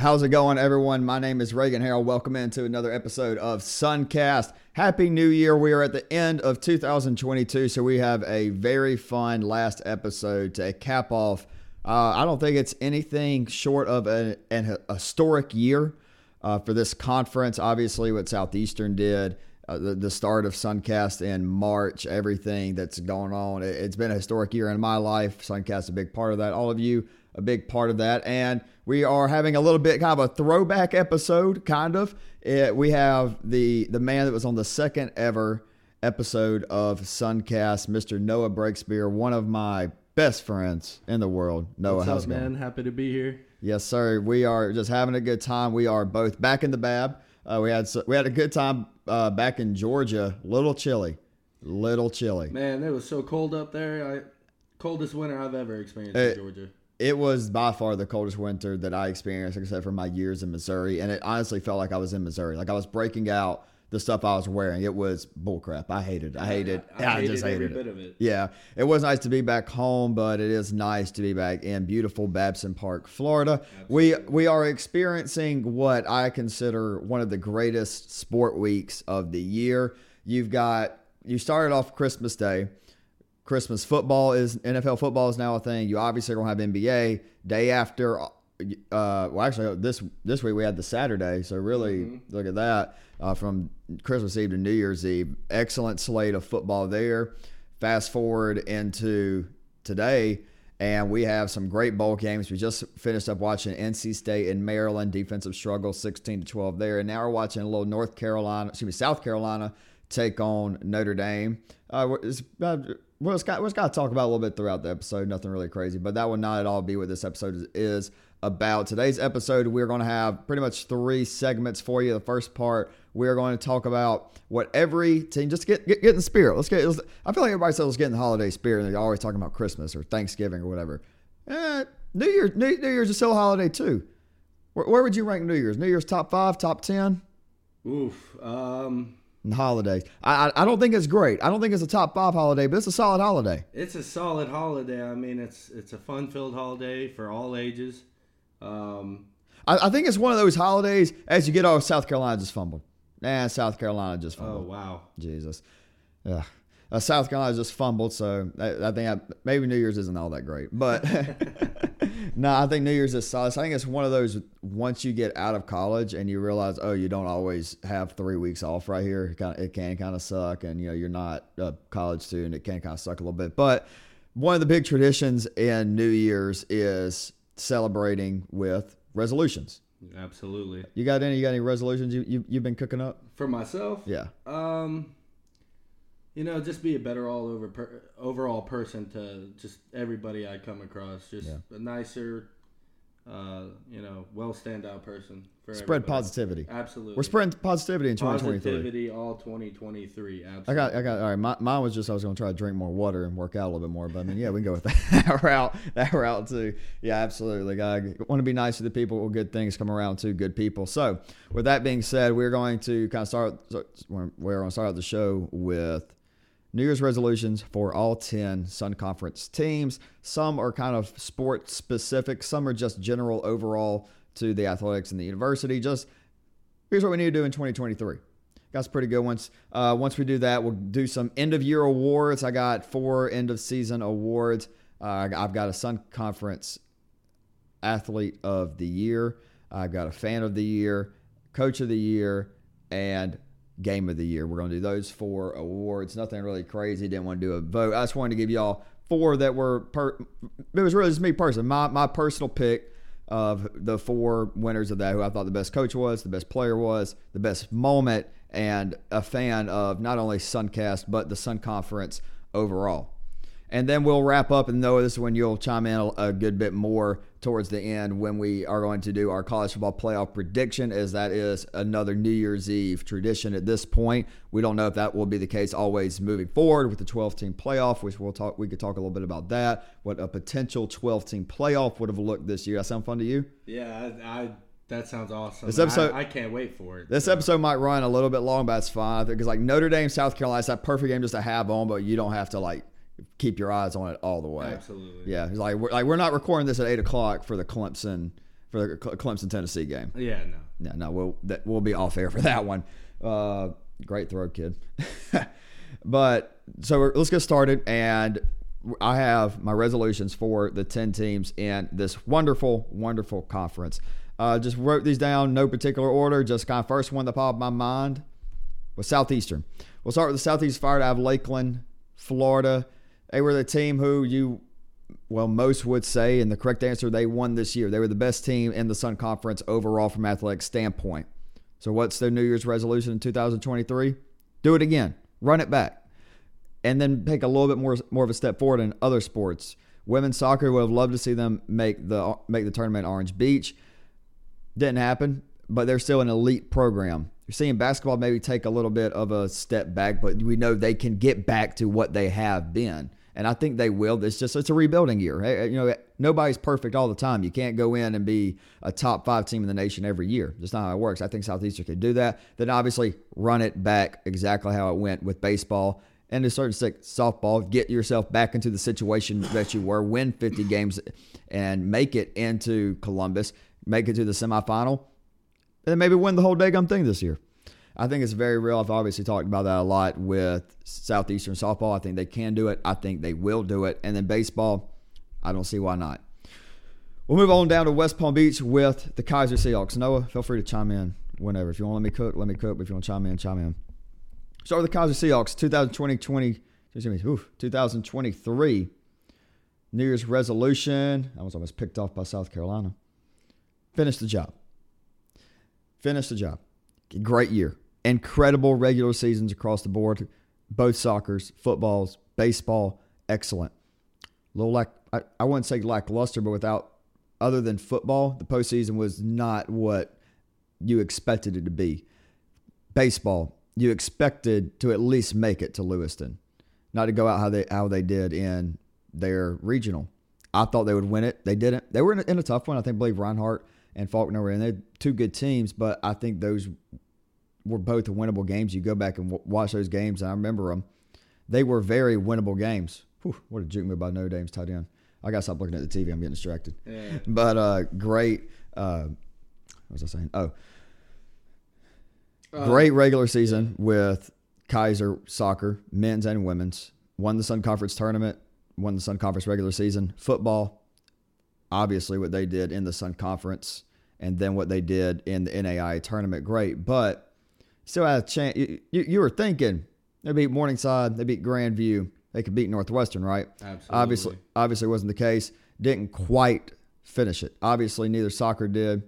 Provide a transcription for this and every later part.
How's it going, everyone? My name is Reagan Harold. Welcome into another episode of Suncast. Happy New Year. We are at the end of 2022, so we have a very fun last episode to cap off. Uh, I don't think it's anything short of a, an historic year uh, for this conference. Obviously, what Southeastern did, uh, the, the start of Suncast in March, everything that's going on. It, it's been a historic year in my life. Suncast is a big part of that. All of you a big part of that. And we are having a little bit kind of a throwback episode, kind of. It, we have the the man that was on the second ever episode of Suncast, Mr. Noah Breakspear, one of my best friends in the world. Noah, What's how's up, it going? man? Happy to be here. Yes, sir. We are just having a good time. We are both back in the Bab. Uh, we had we had a good time uh, back in Georgia. Little chilly, little chilly. Man, it was so cold up there. I coldest winter I've ever experienced Eh, in Georgia. It was by far the coldest winter that I experienced, except for my years in Missouri. And it honestly felt like I was in Missouri. Like I was breaking out the stuff I was wearing. It was bullcrap. I hated. I hated. I, I, hated just hated it. it. Yeah, it was nice to be back home, but it is nice to be back in beautiful Babson Park, Florida. We we are experiencing what I consider one of the greatest sport weeks of the year. You've got you started off Christmas Day. Christmas football is NFL football is now a thing. You obviously are gonna have NBA day after. Uh, well, actually, this this week we had the Saturday, so really look at that uh, from Christmas Eve to New Year's Eve. Excellent slate of football there. Fast forward into today, and we have some great bowl games. We just finished up watching NC State and Maryland defensive struggle, sixteen to twelve there, and now we're watching a little North Carolina, excuse me, South Carolina take on Notre Dame. Uh, it's, uh, we'll just got, just got to talk about a little bit throughout the episode. Nothing really crazy, but that will not at all be what this episode is, is about. Today's episode, we're going to have pretty much three segments for you. The first part, we're going to talk about what every team just get get, get in the spirit. Let's get. Let's, I feel like everybody says let's get in the holiday spirit, and they're always talking about Christmas or Thanksgiving or whatever. Eh, New Year's, New, New Year's is still a holiday too. Where, where would you rank New Year's? New Year's top five, top ten? Oof. Um, and holidays. I, I I don't think it's great. I don't think it's a top five holiday, but it's a solid holiday. it's a solid holiday. I mean, it's it's a fun-filled holiday for all ages. Um, I, I think it's one of those holidays as you get oh South Carolina just fumbled. Nah, South Carolina just fumbled. oh wow. Jesus. Yeah. Uh, South Carolina just fumbled, so I, I think maybe New Year's isn't all that great. But no, I think New Year's is solid. I think it's one of those once you get out of college and you realize, oh, you don't always have three weeks off right here. It, can kind of suck, and you know you're not a college student. It can kind of suck a little bit. But one of the big traditions in New Year's is celebrating with resolutions. Absolutely. You got any? You got any resolutions you, you you've been cooking up? For myself, Yeah. um, you know, just be a better all over per, overall person to just everybody I come across. Just Yeah. a nicer, uh, you know, well stand out person. For Spread everybody. positivity. Absolutely. We're spreading positivity in 2023. Positivity all 2023. Absolutely. I got, I got. All right, my, mine was just I was going to try to drink more water and work out a little bit more. But I mean, yeah, we can go with that route. That route too. Yeah, absolutely. I want to be nice to the people. Well, good things come around to good people. So, with that being said, we're going to kind of start. We're going to start out the show with New Year's resolutions for all 10 Sun Conference teams. Some are kind of sport specific, some are just general overall to the athletics and the university. Just here's what we need to do in 2023. Got some pretty good ones. Uh, once we do that, we'll do some end of year awards. I got four end of season awards. Uh, I've got a Sun Conference athlete of the year. I've got a fan of the year, coach of the year, and game of the year. We're going to do those four awards. Nothing really crazy. Didn't want to do a vote. I just wanted to give y'all four that were per. It was really just me personally. My my personal pick of the four winners of that. Who I thought the best coach was, the best player was, the best moment, and a fan of not only Suncast but the Sun Conference overall. And then we'll wrap up, and know this is when you'll chime in a, good bit more towards the end when we are going to do our college football playoff prediction, as that is another New Year's Eve tradition at this point. We don't know if that will be the case always moving forward with the 12 team playoff, which we'll talk. We could talk a little bit about that. What a potential 12 team playoff would have looked this year. That sound fun to you? Yeah, I, I that sounds awesome. This episode- I, I can't wait for it. This episode might run a little bit long, but that's fine because like Notre Dame, South Carolina, it's that perfect game just to have on, but you don't have to like keep your eyes on it all the way. Absolutely. Yeah, like we're like we're not recording this at eight o'clock for the Clemson for the Clemson Tennessee game. Yeah, no. No, no, we'll that we'll be off air for that one. Uh, great throw, kid. but so let's get started, and I have my resolutions for the ten teams in this wonderful, wonderful conference. Uh, just wrote these down, no particular order. Just kind of first one that popped my mind was Southeastern. We'll start with the Southeast Fire out of Lakeland, Florida. They were the team who you well, most would say, and the correct answer, they won this year. They were the best team in the Sun Conference overall from athletic standpoint. So, what's their New Year's resolution in 2023? Do it again, run it back, and then take a little bit more more of a step forward in other sports. Women's soccer would have loved to see them make the make the tournament Orange Beach. Didn't happen, but they're still an elite program. You're seeing basketball maybe take a little bit of a step back, but we know they can get back to what they have been and I think they will. It's just it's a rebuilding year. You know, nobody's perfect all the time. You can't go in and be a top five team in the nation every year. That's not how it works. I think Southeastern could do that. Then obviously run it back exactly how it went with baseball and to certain extent softball. Get yourself back into the situation that you were. Win 50 games and make it into Columbus. Make it to the semifinal. And maybe win the whole daggum thing this year. I think it's very real. I've obviously talked about that a lot with Southeastern softball. I think they can do it. I think they will do it. And then baseball, I don't see why not. We'll move on down to West Palm Beach with the Keiser Seahawks. Noah, feel free to chime in whenever. If you want to let me cook, let me cook. But if you want to chime in, chime in. Start with the Keiser Seahawks, 2020, 20, 2023 New Year's resolution. I was almost picked off by South Carolina. Finish the job. Finish the job. Great year. Incredible regular seasons across the board. Both soccer's, footballs, baseball, excellent. A little like I, I wouldn't say lackluster, but without other than football, the postseason was not what you expected it to be. Baseball, you expected to at least make it to Lewiston, not to go out how they how they did in their regional. I thought they would win it. They didn't. They were in a, in a tough one. I think. believe Reinhardt and Faulkner were in. They two good teams, but I think those were both winnable games. You go back and w- watch those games, and I remember them. They were very winnable games. Whew, what a juke move by Notre Dame's tight end. I got to stop looking at the TV. I'm getting distracted. Yeah. But uh, great. Uh, what was I saying? Oh, uh, great regular season with Keiser soccer, men's and women's. Won the Sun Conference tournament. Won the Sun Conference regular season. Football, obviously, what they did in the Sun Conference, and then what they did in the NAIA tournament. Great, but still had a chance. You, you, you, were thinking they beat Morningside, they beat Grandview, they could beat Northwestern, right? Absolutely. Obviously, obviously wasn't the case. Didn't quite finish it. Obviously, neither soccer did.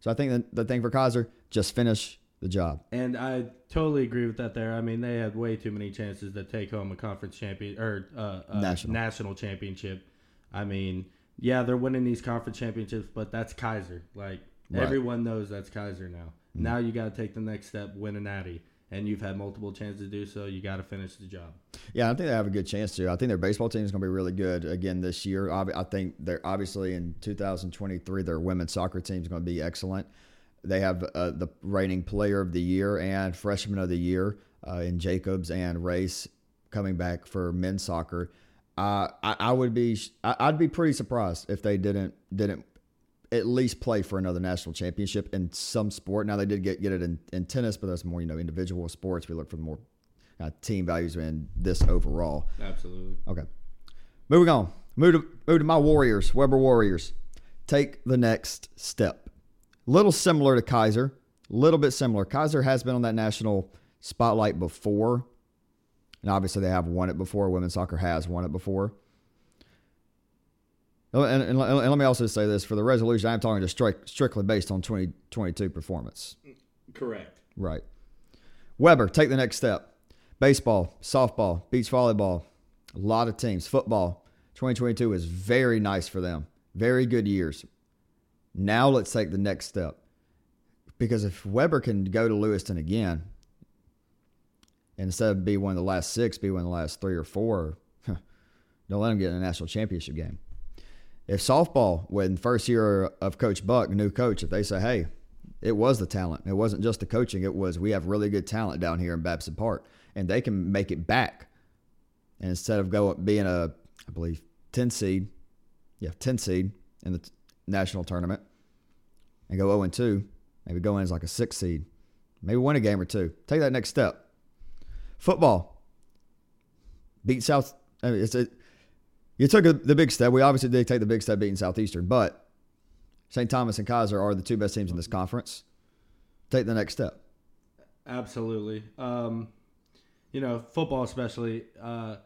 So I think the, the thing for Keiser, just finish the job. And I totally agree with that. There, I mean, they had way too many chances to take home a conference champion or uh, national national championship. I mean, yeah, they're winning these conference championships, but that's Keiser. Like right. everyone knows that's Keiser now. Now you got to take the next step, win a natty, and you've had multiple chances to do so. You got to finish the job. Yeah, I think they have a good chance to. I think their baseball team is going to be really good again this year. I think they're obviously in 2023 their women's soccer team is going to be excellent. They have uh, the reigning player of the year and freshman of the year uh, in Jacobs and Race coming back for men's soccer. Uh, I, I, would be I, would be pretty surprised if they didn't didn't at least play for another national championship in some sport. Now they did get get it in, in tennis, but that's more you know individual sports. We look for the more uh, team values in this overall. Absolutely. Okay. Moving on. Move to move to my Warriors, Webber Warriors. Take the next step. A little similar to Keiser. A little bit similar. Keiser has been on that national spotlight before. And obviously they have won it before. Women's soccer has won it before. And, and, and, let me also say this for the resolution, I'm talking just stri- strictly based on 2022 performance. Correct. Right. Webber, take the next step. Baseball, softball, beach volleyball, a lot of teams. Football, 2022 is very nice for them. Very good years. Now let's take the next step. Because if Webber can go to Lewiston again, instead of be one of the last six, be one of the last three or four, don't let them get in a national championship game if softball, when first year of Coach Buck, new coach, if they say, hey, it was the talent, it wasn't just the coaching, it was we have really good talent down here in Babson Park, and they can make it back. And instead of going being a, I believe, 10 seed, yeah, 10 seed in the national tournament, and go 0 2, maybe go in as like a six seed, maybe win a game or two. Take that next step. Football, beat South. I mean, it's a, you took a, the big step. We obviously did take the big step beating Southeastern, but St. Thomas and Keiser are the two best teams in this conference. Take the next step. Absolutely. Um, you know, football especially. Uh,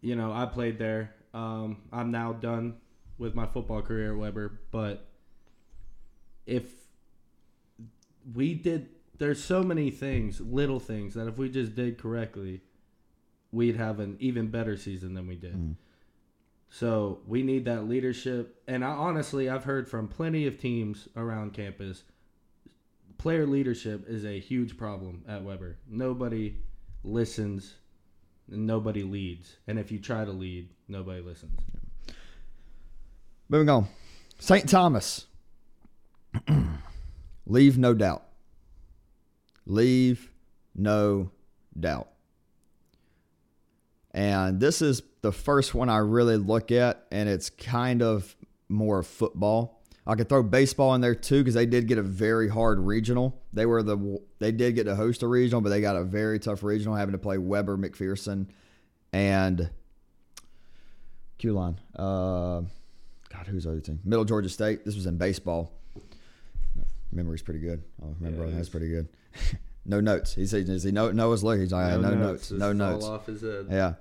you know, I played there. Um, I'm now done with my football career at Webber, but if we did, there's so many things, little things that if we just did correctly, we'd have an even better season than we did. Mm. So we need that leadership. And I, honestly, I've heard from plenty of teams around campus. Player leadership is a huge problem at Webber. Nobody listens, nobody leads, and if you try to lead, nobody listens. Moving on, St. Thomas. Leave no doubt. Leave no doubt. And this is the first one I really look at, and it's kind of more football. I could throw baseball in there too because they did get a very hard regional. They were the they did get to host a regional, but they got a very tough regional, having to play Webber, McPherson, and Q-Line. Uh, God, who's the other team? Middle Georgia State. This was in baseball. Memory's pretty good. I remember yeah, that's pretty good. no notes. He says, "Is he know Noah's look?" He's like, "No, no notes, no notes." off his head. Yeah.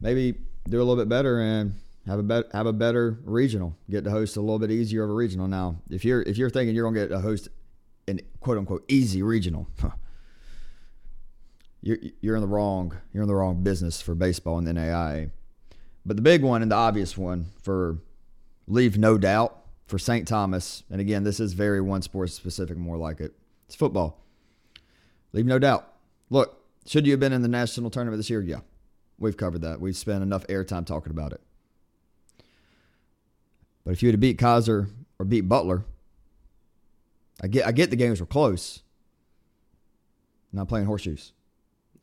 Maybe do a little bit better and have a bet, have a better regional. Get to host a little bit easier of a regional. Now, if you're if you're thinking you're gonna get a host an quote unquote easy regional, you're you're in the wrong you're in the wrong business for baseball and the NAIA. But the big one and the obvious one for leave no doubt for St. Thomas, and again, this is very one sport specific, more like it. It's football. Leave no doubt. Look, should you have been in the national tournament this year? Yeah, we've covered that. We've spent enough airtime talking about it. But if you had to beat Keiser or beat Butler, I get I get the games were close. Not playing horseshoes.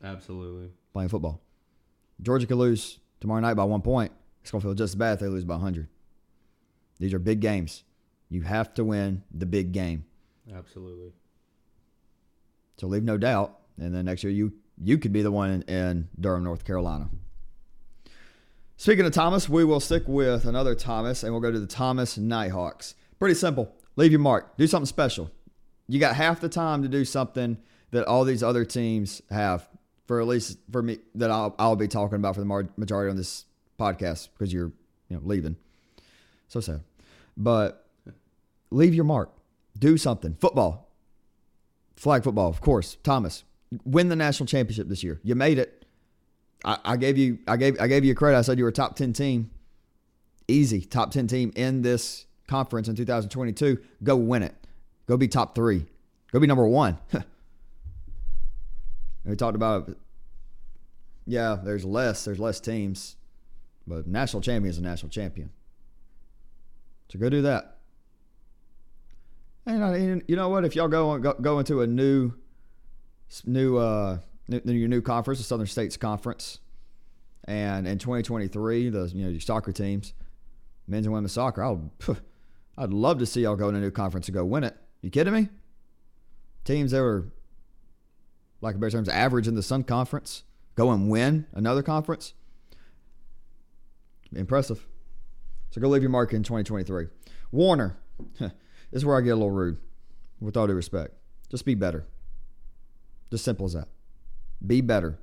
Absolutely. Playing football. Georgia could lose tomorrow night by one point. It's gonna feel just as bad if they lose by hundred. These are big games. You have to win the big game. Absolutely. So leave no doubt. And then next year you you could be the one in, in Durham, North Carolina. Speaking of Thomas, we will stick with another Thomas and we'll go to the Thomas Nighthawks. Pretty simple. Leave your mark. Do something special. You got half the time to do something that all these other teams have for at least for me that I'll, I'll be talking about for the majority on this podcast because you're you know leaving. So sad. But leave your mark. Do something. Football. Flag football, of course. Thomas, win the national championship this year. You made it. I, I gave you I gave I gave you credit. I said you were a top ten team. Easy. Top ten team in this conference in 2022. Go win it. Go be top three. Go be number one. we talked about yeah, there's less, there's less teams, but national champion is a national champion. So go do that. And you know what? If y'all go go, go into a new new uh new, your new conference, the Southern States Conference, and in 2023, the you know your soccer teams, men's and women's soccer, I'll I'd love to see y'all go in a new conference and go win it. You kidding me? Teams that were, like a better terms, average in the Sun Conference, go and win another conference. Impressive. So go leave your mark in 2023. Warner, this is where I get a little rude, with all due respect. Just be better. Just simple as that. Be better.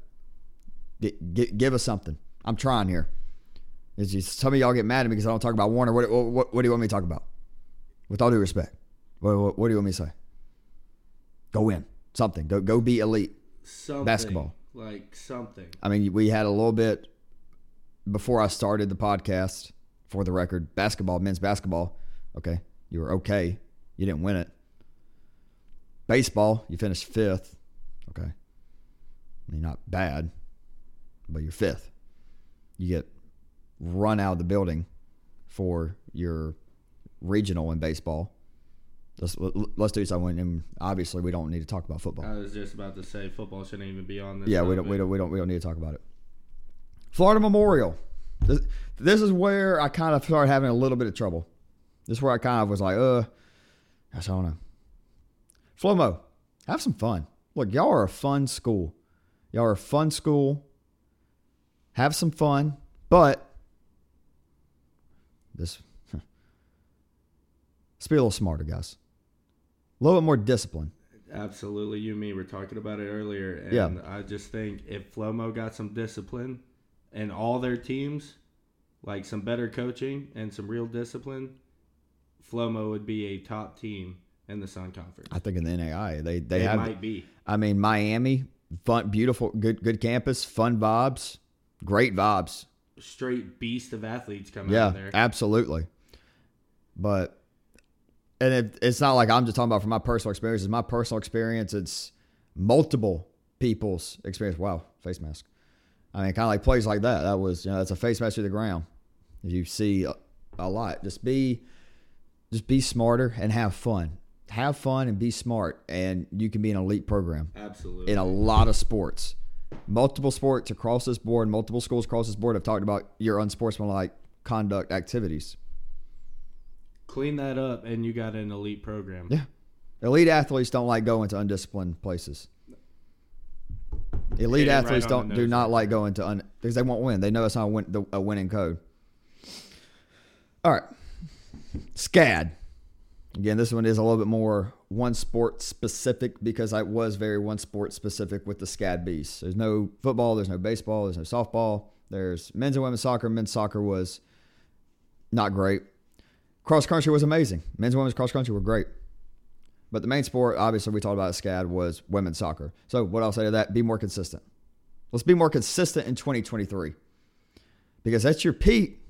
give us something. I'm trying here. It's just, some of y'all get mad at me because I don't talk about Warner. What, what, what do you want me to talk about? With all due respect, what, what, what do you want me to say? Go win something. Go go be elite. Something, basketball. Like something. I mean, we had a little bit before I started the podcast. For the record, basketball, men's basketball. Okay, you were okay. You didn't win it. Baseball, you finished fifth. Okay, I mean not bad, but you're fifth. You get run out of the building for your regional in baseball. Let's let's do something. And obviously, we don't need to talk about football. I was just about to say football shouldn't even be on this. Yeah, we don't, we don't we don't we don't need to talk about it. Florida Memorial. This, this is where I kind of started having a little bit of trouble. This is where I kind of was like, uh, I don't know. Flomo, have some fun. Look, y'all are a fun school. Y'all are a fun school. Have some fun, but this let's be a little smarter, guys. A little bit more discipline. Absolutely, you and me were talking about it earlier, and Yeah. I just think if Flomo got some discipline and all their teams, like some better coaching and some real discipline, Flomo would be a top team in the Sun Conference. I think in the NAIA they they They have. might be. I mean, Miami, fun, beautiful, good good campus, fun vibes, great vibes. straight beast of athletes coming Yeah, out there. absolutely. But and it, it's not like I'm just talking about from my personal experience. It's my personal experience. It's multiple people's experience. Wow, face mask. I mean, kind of like plays like that. That was you know that's a face mask to the ground. You see a, a lot. Just be, just be smarter and have fun. Have fun and be smart, and you can be an elite program Absolutely. in a lot of sports. Multiple sports across this board, multiple schools across this board have talked about your unsportsmanlike conduct activities. Clean that up, and you got an elite program. Yeah. Elite athletes don't like going to undisciplined places. Elite it right athletes don't do not like going to un because they won't win. They know it's not a, win, the, a winning code. All right, SCAD. Again, this one is a little bit more one sport specific because I was very one sport specific with the SCAD beast. There's no football, there's no baseball, there's no softball. There's men's and women's soccer. Men's soccer was not great. Cross country was amazing. Men's and women's cross country were great. But the main sport, obviously, we talked about SCAD was women's soccer. So, what I'll say to that, be more consistent. Let's be more consistent in 2023 because that's your peak.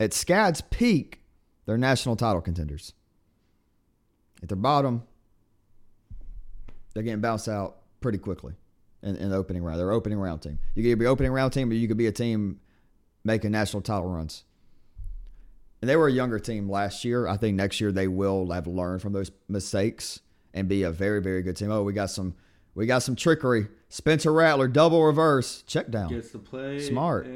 At SCAD's peak, they're national title contenders. At their bottom, they're getting bounced out pretty quickly in, in the opening round. They're opening round team. You could be opening round team, but you could be a team making national title runs. And they were a younger team last year. I think next year they will have learned from those mistakes and be a very, very good team. Oh, we got some we got some trickery. Spencer Rattler, double reverse, check down. Gets to play. Smart.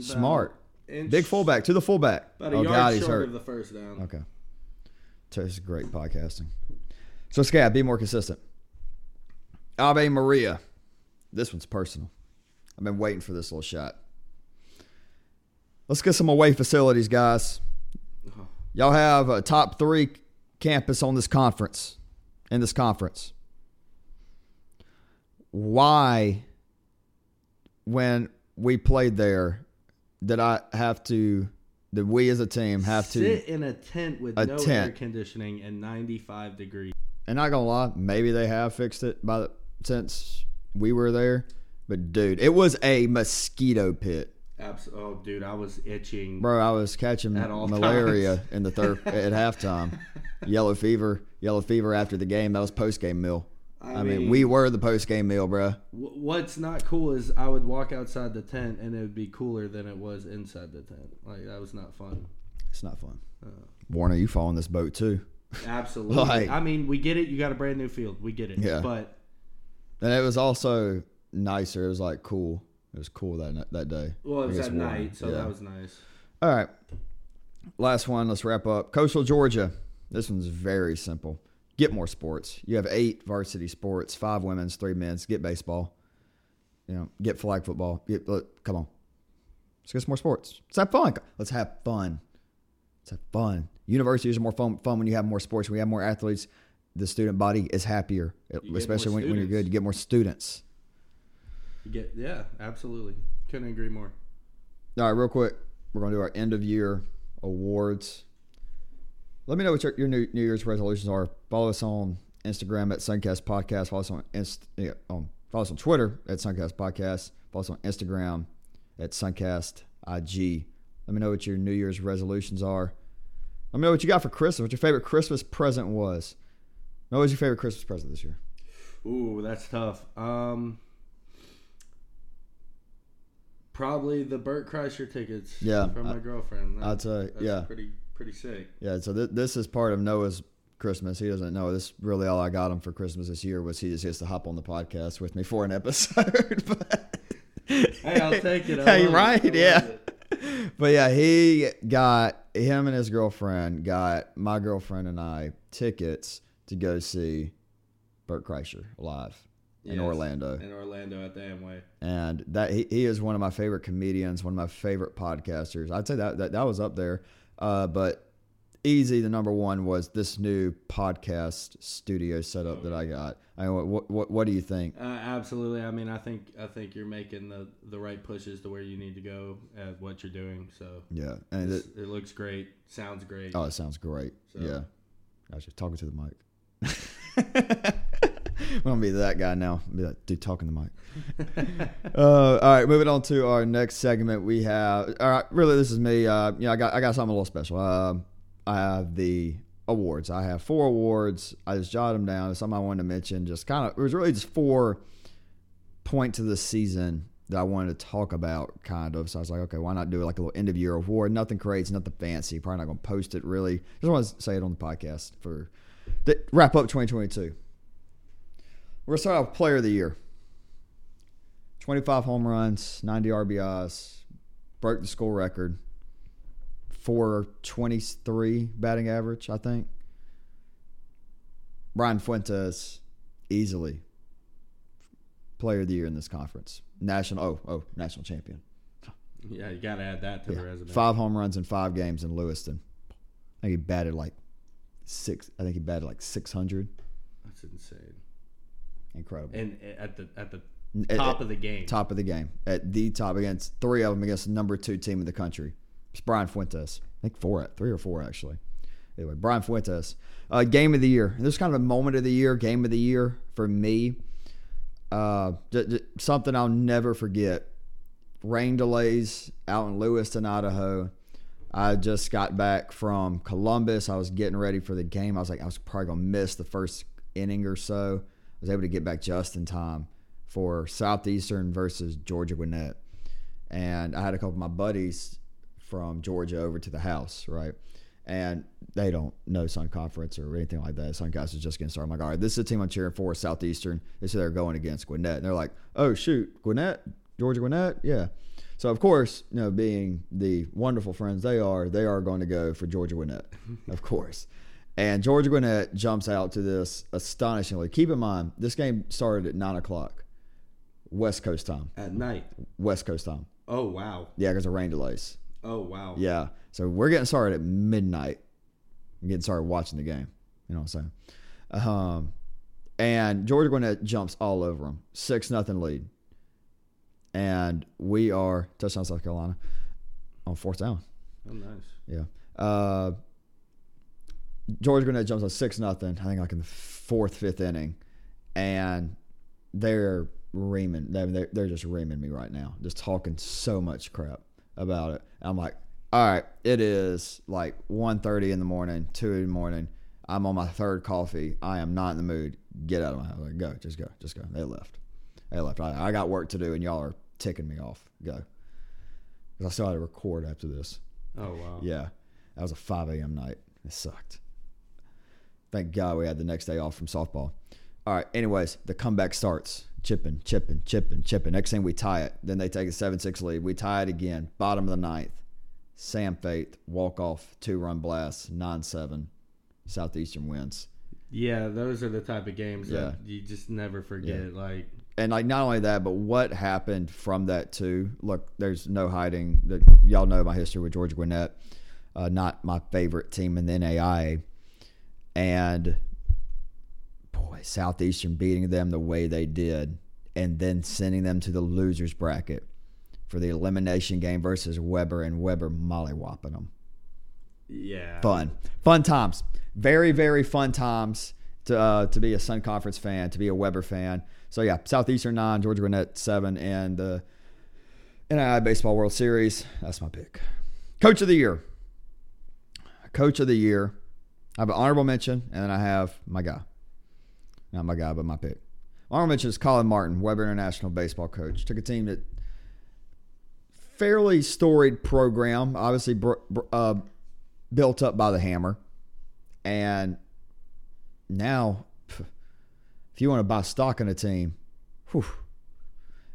Smart. Inch- Big fullback to the fullback. About a Oh yard God, he's short hurt. of the first down. Okay. This is great podcasting. So SCAD, be more consistent. Ave Maria. This one's personal. I've been waiting for this little shot. Let's get some away facilities, guys. Uh-huh. Y'all have a top three campus on this conference. In this conference. Why, when we played there, did I have to that we as a team have to sit in a tent with A no air conditioning and 95 degrees. And not gonna lie, maybe they have fixed it by the, since we were there. But dude, it was a mosquito pit, Abs- oh, dude, I was itching. bro. I was catching At all malaria times. in the third at halftime. Yellow fever, yellow fever after the game. That was post game meal. I, I mean, mean- we were the post game meal, bro. Wh- What's not cool is I would walk outside the tent and it would be cooler than it was inside the tent. Like that was not fun. It's not fun. Uh, Warner, you fall in this boat too. Absolutely. Like- I mean, we get it. You got a brand new field. We get it. Yeah. But And it was also nicer. It was like cool. It was cool that that day. well, it was at warmer. night, so Yeah. that was nice. All right. Last one. Let's wrap up. Coastal Georgia. This one's very simple. Get more sports. You have eight varsity sports, five women's, three men's. Get baseball. You know, get flag football. Get, look, come on. Let's get some more sports. Let's have fun. Let's have fun. Let's have fun. Universities are more fun, fun when you have more sports. When you have more athletes, the student body is happier, get especially when, when you're good. You get more students. You get yeah, absolutely. Couldn't agree more. All right, real quick, we're going to do our end of year awards. Let me know what your, your new, new Year's resolutions are. Follow us on Instagram at Suncast Podcast. Follow us on Inst, yeah, on follow us on Twitter at Suncast Podcast. Follow us on Instagram at Suncast IG. Let me know what your New Year's resolutions are. Let me know what you got for Christmas. What your favorite Christmas present was. What was your favorite Christmas present this year? Ooh, that's tough. Um, probably the Bert Kreischer tickets. Yeah, from my girlfriend. That- I'd say, that's yeah. pretty pretty sick. Yeah, so th- this is part of Noah's Christmas. He doesn't know this. Really, all I got him for Christmas this year was he just gets to hop on the podcast with me for an episode. but, Hey, I'll take it. I hey, love it. right? Yeah. But yeah, he got him and his girlfriend got my girlfriend and I tickets to go see Bert Kreischer live in Yes, Orlando. In Orlando at the Amway. and that he, he is one of my favorite comedians, one of my favorite podcasters. I'd say that that, that was up there, uh, but easy the number one was this new podcast studio setup that I got. I mean, what what what do you think? Uh, absolutely. I mean, I think I think you're making the the right pushes to where you need to go at what you're doing. So Yeah, and it, it, looks great. Sounds great. oh, it sounds great. So- Yeah, I was just talking to the mic. I'm gonna be that guy now. Be that dude talking the mic. uh, all right, moving on to our next segment. We have all right. Really, this is me. Uh, know, I got I got something a little special. Um, I have the awards. I have four awards. I just jotted them down. Something I wanted to mention. Just kind of it was really just four points of the season that I wanted to talk about, kind of. So I was like, okay, why not do like a little end of year award? Nothing crazy, nothing fancy. Probably not going to post it really. Just want to say it on the podcast for to wrap up 2022. We're gonna start off player of the year. 25 home runs, 90 RBIs, broke the school record. 423 batting average, I think. Brian Fuentes, easily player of the year in this conference. National oh oh national champion. Yeah, you got to add that to the resume. Five home runs in five games in Lewiston. I think he batted like six. I think he batted like 600. That's insane. Incredible. And at the at the At- top at- of the game. top of the game at the top against three of them against the number two team in the country. It's Brian Fuentes. I think four, three or four actually. Anyway, Brian Fuentes. Uh, game of the year. This is kind of a moment of the year, game of the year for me. Uh, j- j- something I'll never forget. Rain delays out in Lewiston, Idaho. I just got back from Columbus. I was getting ready for the game. I was like, I was probably gonna miss the first inning or so. I was able to get back just in time for Southeastern versus Georgia Gwinnett. And I had a couple of my buddies from Georgia over to the house, right? And they don't know Sun Conference or anything like that. Sun Conference is just getting started. I'm like, all right, this is the team I'm cheering for, Southeastern. They're going against Gwinnett. And they're like, oh, shoot, Gwinnett? Georgia Gwinnett? Yeah. So, of course, you know, being the wonderful friends they are, they are going to go for Georgia Gwinnett, of course. And Georgia Gwinnett jumps out to this astonishingly. Keep in mind, this game started at 9 o'clock, West Coast time. at night. West Coast time. Oh wow. Yeah, because of rain delays. Oh wow. Yeah. So we're getting started at midnight. I'm getting started watching the game. You know what I'm saying? Um, and Georgia Gwinnett jumps all over them. Six nothing lead. And we are touchdown South Carolina on fourth down. Oh nice. Yeah. Uh, Georgia Gwinnett jumps on six nothing. I think like in the fourth, fifth inning, and they're reaming. They're they're, they're just reaming me right now, just talking so much crap about it. I'm like, all right, it is like 1.30 in the morning, two in the morning. I'm on my third coffee. I am not in the mood. Get out of my house. Like, go, just go, just go. They left. They left. I, I got work to do, and y'all are ticking me off. Go. Because I still had to record after this. Oh wow. Yeah, that was a 5 a.m. night. It sucked. Thank God we had the next day off from softball. All right. Anyways, the comeback starts. Chipping, chipping, chipping, chipping. Next thing we tie it. Then they take a 7 6 lead. We tie it again. Bottom of the ninth. Sam Faith, walk off, two run blast, 9 7. Southeastern wins. Yeah, those are the type of games Yeah. that you just never forget. Like And like not only that, but what happened from that too. Look, there's no hiding that y'all know my history with George Gwinnett. Uh, not my favorite team in the NAIA. And boy, Southeastern beating them the way they did, and then sending them to the losers bracket for the elimination game versus Webber and Webber mollywhopping them. yeah. Fun, fun times. Very, very fun times to uh, to be a Sun Conference fan, to be a Webber fan. So yeah, Southeastern nine, Georgia Gwinnett seven, and the NAIA Baseball World Series. That's my pick. Coach of the year. Coach of the year. I have an honorable mention, and then I have my guy. Not my guy, but my pick. Honorable mention is Colin Martin, Webber International baseball coach. Took a team that fairly storied program, obviously br- br- uh, built up by the hammer, and now if you want to buy stock in a team, whew,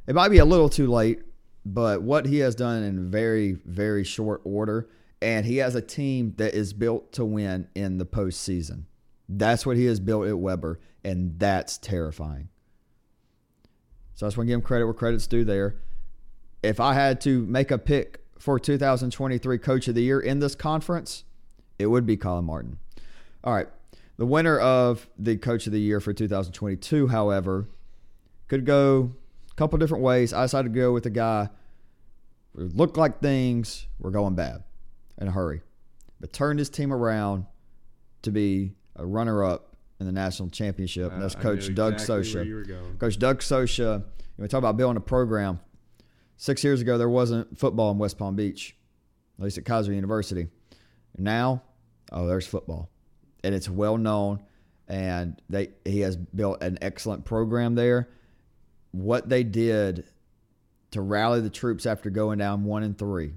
it might be a little too late. But what he has done in very very short order, and he has a team that is built to win in the postseason. That's what he has built at Webber, and that's terrifying. So I just want to give him credit where credit's due there. If I had to make a pick for 2023 Coach of the Year in this conference, it would be Colin Martin. All right. The winner of the Coach of the Year for 2022, however, could go a couple different ways. I decided to go with a guy who looked like things were going bad in a hurry, but turned his team around to be a runner up in the national championship. Uh, and that's Coach Doug exactly Socha. Coach Doug. You know, talk about building a program. Six years ago, there wasn't football in West Palm Beach, at least at Keiser University. Now, oh, there's football, and it's well known. And they he has built an excellent program there. What they did to rally the troops after going down one and three,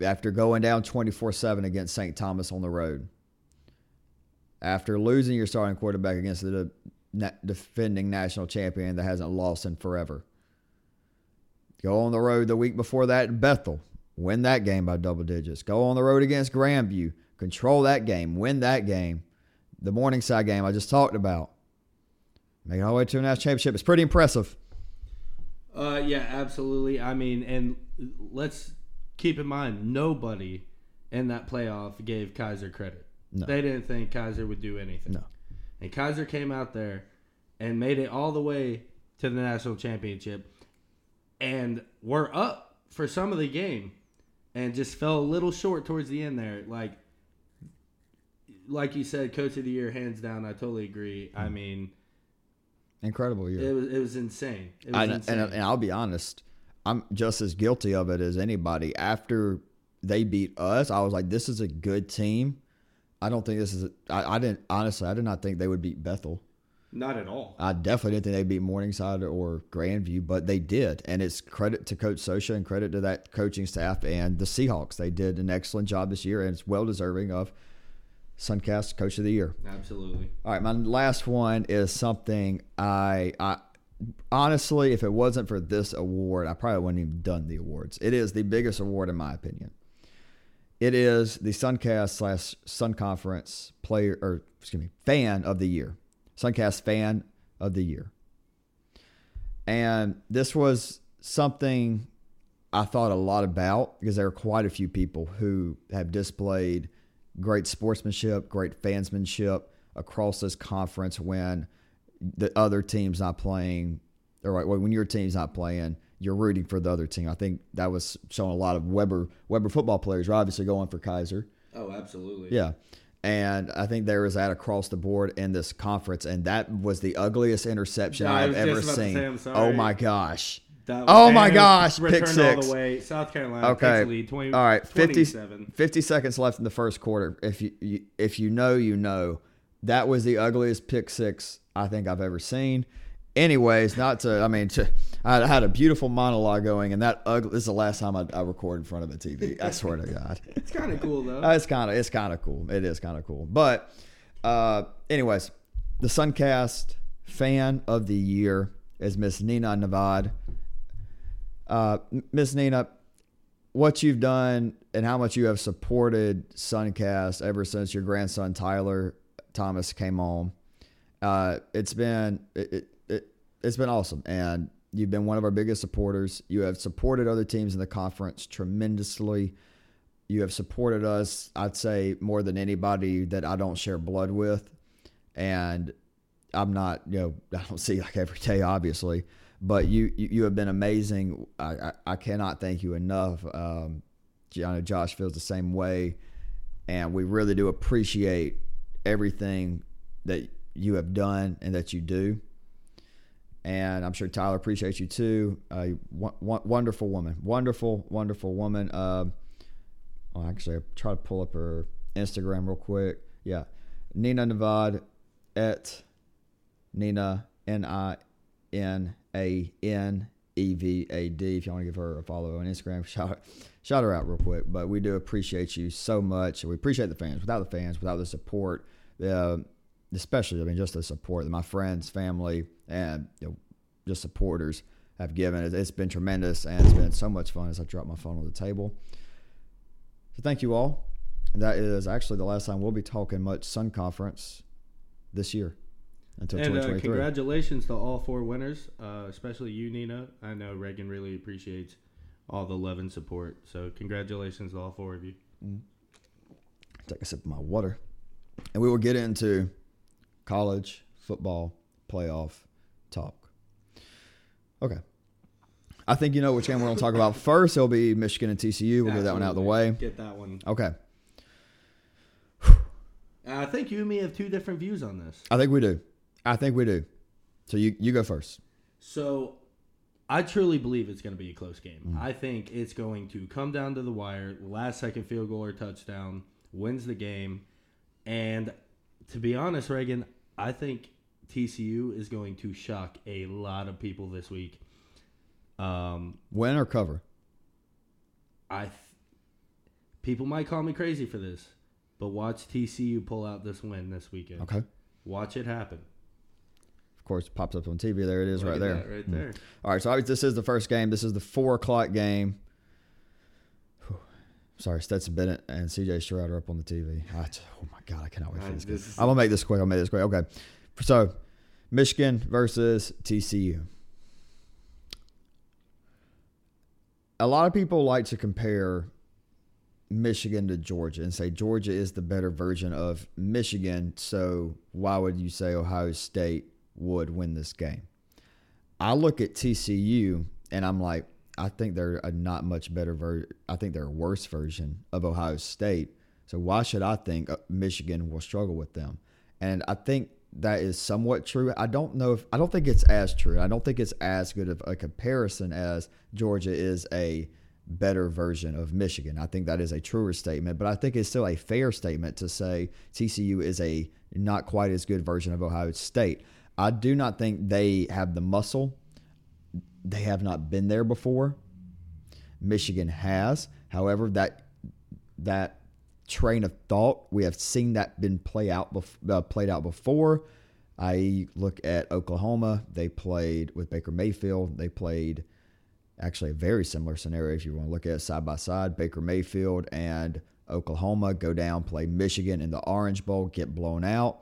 after going down twenty four seven against St. Thomas on the road, after losing your starting quarterback against the defending national champion that hasn't lost in forever. Go on the road the week before that in Bethel, win that game by double digits. Go on the road against Grandview, control that game, win that game. The Morningside game I just talked about. Make it all the way to a national championship. It's pretty impressive. Uh, yeah, absolutely. I mean, and let's keep in mind, nobody in that playoff gave Keiser credit. No. They didn't think Keiser would do anything. No. And Keiser came out there and made it all the way to the national championship and were up for some of the game and just fell a little short towards the end there. Like like you said, coach of the year, hands down. I totally agree. I mm. mean, incredible year. It was it was insane. It was I, insane. And, and I'll be honest, I'm just as guilty of it as anybody. After they beat us, I was like, this is a good team. I don't think this is. I, I didn't honestly. I did not think they would beat Bethel. Not at all. I definitely didn't think they'd beat Morningside or Grandview, but they did, and it's credit to Coach Socha and credit to that coaching staff and the Seahawks. They did an excellent job this year, and it's well deserving of Suncast Coach of the Year. Absolutely. All right, my last one is something I, I honestly, if it wasn't for this award, I probably wouldn't even done the awards. It is the biggest award in my opinion. It is the Suncast slash Sun Conference player or excuse me fan of the year, Suncast fan of the year, and this was something I thought a lot about because there are quite a few people who have displayed great sportsmanship, great fansmanship across this conference when the other team's not playing, or when your team's not playing you're rooting for the other team. I think that was showing a lot of Webber Webber football players are obviously going for Keiser. Oh, absolutely. Yeah. And I think there was that across the board in this conference, and that was the ugliest interception I've ever seen. Say, oh, oh my gosh! oh my gosh! Pick six. All the way. South Carolina okay. Lead, 20, all right. 50, 50, seconds left in the first quarter. If you, you if you know, you know. That was the ugliest pick six I think I've ever seen anyways, not to. I mean, to, I had a beautiful monologue going, and that ugly. This is the last time I, I record in front of a TV. I swear to God. it's kind of cool though. Uh, it's kind of it's kind of cool. It is kind of cool. But, uh, anyways, the Suncast fan of the year is Miss Nina Nevad. Uh, Miss Nina, what you've done and how much you have supported Suncast ever since your grandson Tyler Thomas came on. Uh, it's been it, it, it's been awesome. And you've been one of our biggest supporters. You have supported other teams in the conference tremendously. You have supported us, I'd say, more than anybody that I don't share blood with. And I'm not, you know, I don't see like every day, obviously, but you you, you have been amazing. I, I, I, cannot thank you enough. Um, I know Josh feels the same way, and we really do appreciate everything that you have done and that you do and I'm sure Tyler appreciates you too. A wonderful woman, wonderful, wonderful woman. Uh, well, actually, I'll try to pull up her Instagram real quick. Yeah, Nina Nevad at Nina N I N A N E V A D. If you want to give her a follow on Instagram, shout shout her out real quick. But we do appreciate you so much. We appreciate the fans. Without the fans, without the support, uh, especially I mean just the support that my friends, family, and you know, just supporters have given. It's been tremendous, and it's been so much fun as I drop my phone on the table. So thank you all. That is actually the last time we'll be talking much Sun Conference this year until and, 2023. Uh, congratulations to all four winners, uh, especially you, Nina. I know Reagan really appreciates all the love and support. So congratulations to all four of you. Mm-hmm. Take a sip of my water, and we will get into college football playoff talk. Okay. I think you know which game we're going to talk about first. It'll be Michigan and TCU. We'll Absolutely. get that one out of the way. Get that one. Okay. I think you and me have two different views on this. I think we do. I think we do. So you you go first. So I truly believe it's going to be a close game. Mm. I think it's going to come down to the wire, last second field goal or touchdown wins the game. And to be honest, Reagan, I think TCU is going to shock a lot of people this week. Um, Win or cover? I th- people might call me crazy for this, but watch TCU pull out this win this weekend. Okay. Watch it happen. Of course, it pops up on TV. There it is, Look right there. right there. Mm. All right, so this is the first game. This is the four o'clock game. Sorry, Stetson Bennett and CJ Stroud are up on the TV. I, oh my God, I cannot wait for this. this I'm gonna make this quick. I'll make this quick. Okay, so Michigan versus TCU. A lot of people like to compare Michigan to Georgia and say Georgia is the better version of Michigan. So why would you say Ohio State would win this game? I look at TCU and I'm like, I think they're a not much better version. I think they're a worse version of Ohio State. So why should I think uh, Michigan will struggle with them? And I think that is somewhat true. I don't know if I don't think it's as true. I don't think it's as good of a comparison as Georgia is a better version of Michigan. I think that is a truer statement, but I think it's still a fair statement to say TCU is a not quite as good version of Ohio State. I do not think they have the muscle. They have not been there before. Michigan has. However, that that train of thought we have seen that been play out uh, played out before. I look at Oklahoma. They played with Baker Mayfield. They played actually a very similar scenario if you want to look at it side by side. Baker Mayfield and Oklahoma go down, play Michigan in the Orange Bowl, get blown out.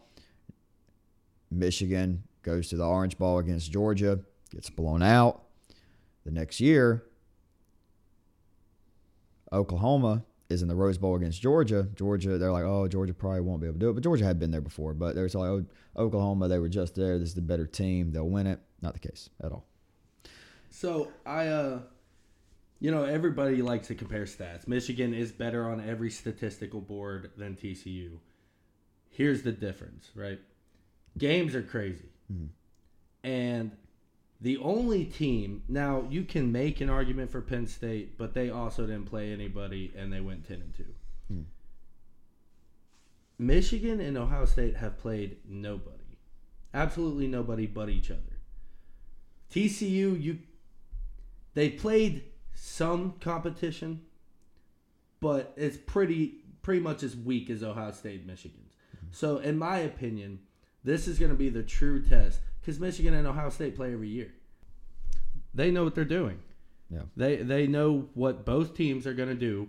Michigan goes to the Orange Bowl against Georgia, gets blown out. The next year, Oklahoma is in the Rose Bowl against Georgia. Georgia, they're like, oh, Georgia probably won't be able to do it, but Georgia had been there before. But they're like, oh, Oklahoma, they were just there. This is the better team. They'll win it. Not the case at all. So I, uh, you know, everybody likes to compare stats. Michigan is better on every statistical board than TCU. Here's the difference, right? Games are crazy. Mm-hmm. And the only team, now you can make an argument for Penn State, but they also didn't play anybody and they went 10 and 2. Mm. Michigan and Ohio State have played nobody. Absolutely nobody but each other. TCU, you they played some competition, but it's pretty pretty much as weak as Ohio State Michigan's. Mm-hmm. So, in my opinion, this is going to be the true test because Michigan and Ohio State play every year. They know what they're doing. Yeah. They they know what both teams are going to do.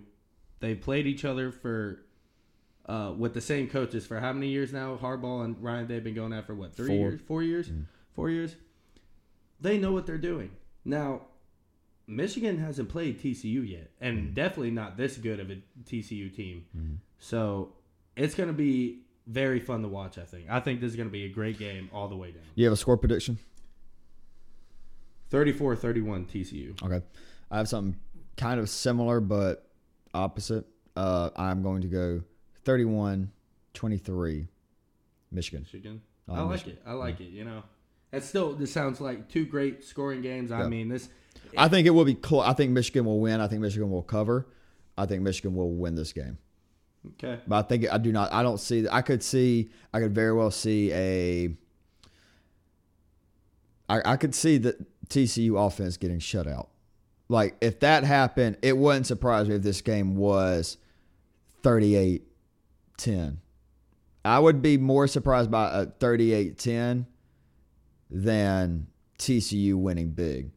They've played each other for uh, with the same coaches for how many years now? Harbaugh and Ryan they've been going at for what three Four. years, four years, mm. four years. They know what they're doing. Now, Michigan hasn't played TCU yet, and mm. definitely not this good of a TCU team. Mm. So it's going to be very fun to watch. I think. I think this is going to be a great game all the way down. You have a score prediction? 34-31 TCU. Okay, I have something kind of similar but opposite. Uh, I'm going to go 31-23 Michigan. Michigan. I like Michigan. it. I like yeah. it. You know, it still this sounds like two great scoring games. I mean this I think it will be close. I think Michigan will win. I think Michigan will cover. I think Michigan will win this game. Okay. But I think I do not. I don't see. I could see. I could very well see a. I, I could see the TCU offense getting shut out. Like if that happened, it wouldn't surprise me if this game was 38-10. I would be more surprised by a 38-10 than TCU winning big.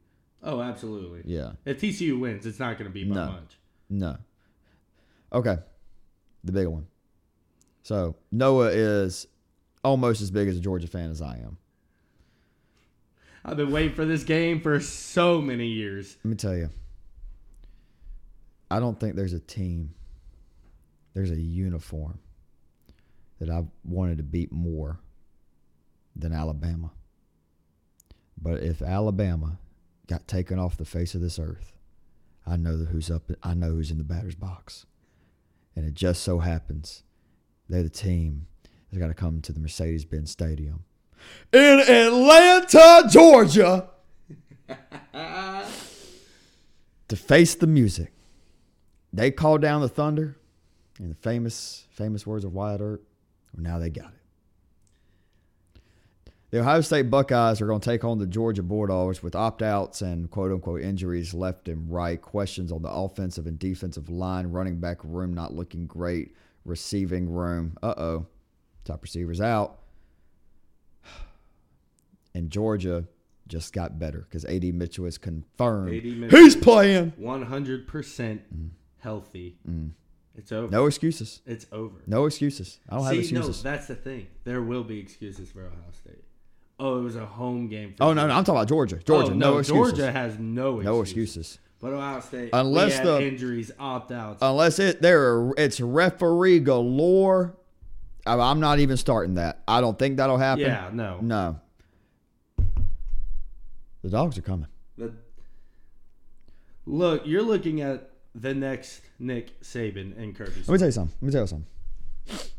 Oh, absolutely. Yeah. If TCU wins, it's not going to be by no. much. No. Okay, the big one. So Noah is almost as big as a Georgia fan as I am. I've been waiting for this game for so many years. Let me tell you. I don't think there's a team, there's a uniform that I've wanted to beat more than Alabama. But if Alabama got taken off the face of this earth, I know who's up. I know who's in the batter's box, and it just so happens they're the team that's got to come to the Mercedes-Benz Stadium in Atlanta, Georgia, to face the music. They called down the thunder, in the famous famous words of Wyatt Earp. Well, now they got it. The Ohio State Buckeyes are going to take on the Georgia Bulldogs with opt outs and quote unquote injuries left and right. Questions on the offensive and defensive line, running back room not looking great, receiving room. Uh oh. Top receivers out. And Georgia just got better because AD Mitchell is confirmed. Mitchell He's playing 100% mm. healthy. Mm. It's over. No excuses. It's over. No excuses. I don't See, have excuses. No, that's the thing. There will be excuses for Ohio State. Oh, it was a home game. oh no, no, I'm talking about Georgia. Georgia, oh, no, no excuses. Georgia has no excuses. no excuses. But Ohio State, unless the injuries, opt out, unless it there, it's referee galore. I'm not even starting that. I don't think that'll happen. Yeah, no, no. The dogs are coming. The, look, you're looking at the next Nick Saban and Kirby. Let me tell you something. Let me tell you something.